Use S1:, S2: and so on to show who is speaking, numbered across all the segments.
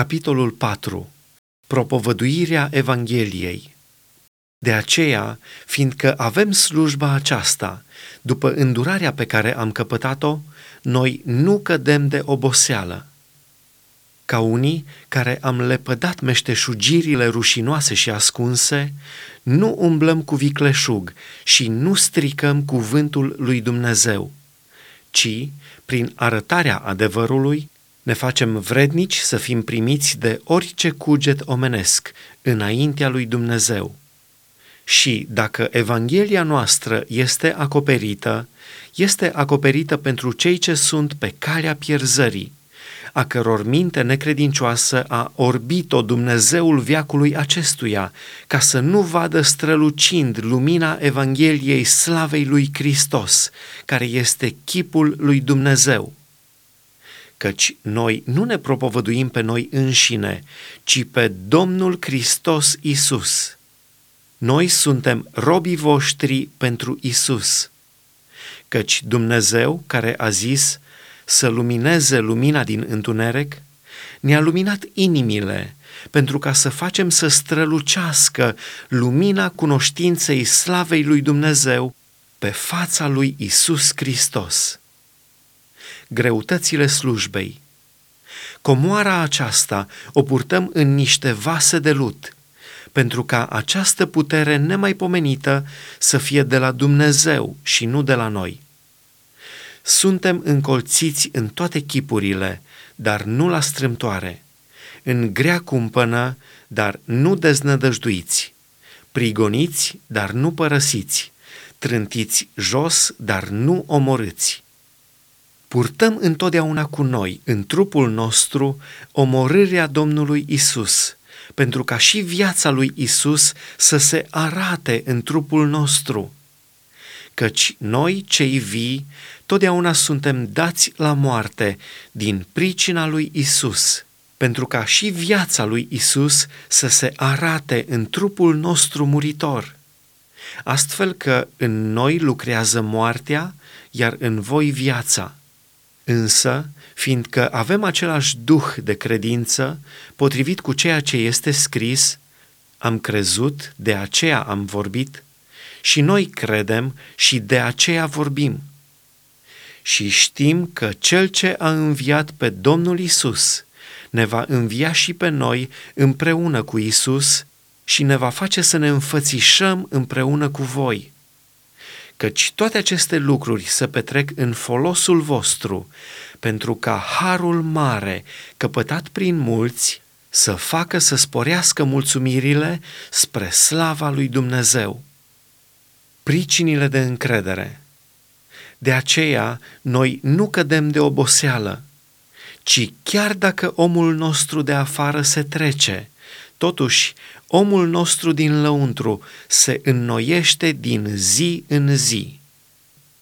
S1: Capitolul 4. Propovăduirea Evangheliei. De aceea, fiindcă avem slujba aceasta, după îndurarea pe care am căpătat-o, noi nu cădem de oboseală. Ca unii care am lepădat meșteșugirile rușinoase și ascunse, nu umblăm cu vicleșug și nu stricăm cuvântul lui Dumnezeu, ci, prin arătarea adevărului, ne facem vrednici să fim primiți de orice cuget omenesc înaintea lui Dumnezeu. Și dacă Evanghelia noastră este acoperită, este acoperită pentru cei ce sunt pe calea pierzării, a căror minte necredincioasă a orbit-o Dumnezeul viacului acestuia, ca să nu vadă strălucind lumina Evangheliei slavei lui Hristos, care este chipul lui Dumnezeu căci noi nu ne propovăduim pe noi înșine, ci pe Domnul Hristos Isus. Noi suntem robii voștri pentru Isus. Căci Dumnezeu, care a zis să lumineze lumina din întuneric, ne-a luminat inimile pentru ca să facem să strălucească lumina cunoștinței slavei lui Dumnezeu pe fața lui Isus Hristos greutățile slujbei. Comoara aceasta o purtăm în niște vase de lut, pentru ca această putere nemaipomenită să fie de la Dumnezeu și nu de la noi. Suntem încolțiți în toate chipurile, dar nu la strâmtoare, în grea cumpănă, dar nu deznădăjduiți, prigoniți, dar nu părăsiți, trântiți jos, dar nu omorâți purtăm întotdeauna cu noi, în trupul nostru, omorârea Domnului Isus, pentru ca și viața lui Isus să se arate în trupul nostru. Căci noi, cei vii, totdeauna suntem dați la moarte din pricina lui Isus, pentru ca și viața lui Isus să se arate în trupul nostru muritor. Astfel că în noi lucrează moartea, iar în voi viața. Însă, fiindcă avem același duh de credință, potrivit cu ceea ce este scris, am crezut, de aceea am vorbit, și noi credem și de aceea vorbim. Și știm că Cel ce a înviat pe Domnul Isus ne va învia și pe noi împreună cu Isus și ne va face să ne înfățișăm împreună cu voi căci toate aceste lucruri se petrec în folosul vostru, pentru ca harul mare, căpătat prin mulți, să facă să sporească mulțumirile spre slava lui Dumnezeu. Pricinile de încredere. De aceea, noi nu cădem de oboseală, ci chiar dacă omul nostru de afară se trece, Totuși, omul nostru din lăuntru se înnoiește din zi în zi.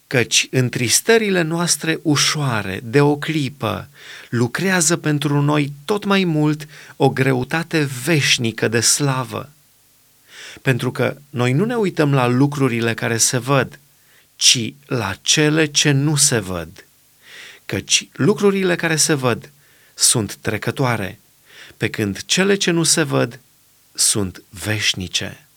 S1: Căci întristările noastre ușoare, de o clipă, lucrează pentru noi tot mai mult o greutate veșnică de slavă. Pentru că noi nu ne uităm la lucrurile care se văd, ci la cele ce nu se văd. Căci lucrurile care se văd sunt trecătoare, pe când cele ce nu se văd sunt veșnice.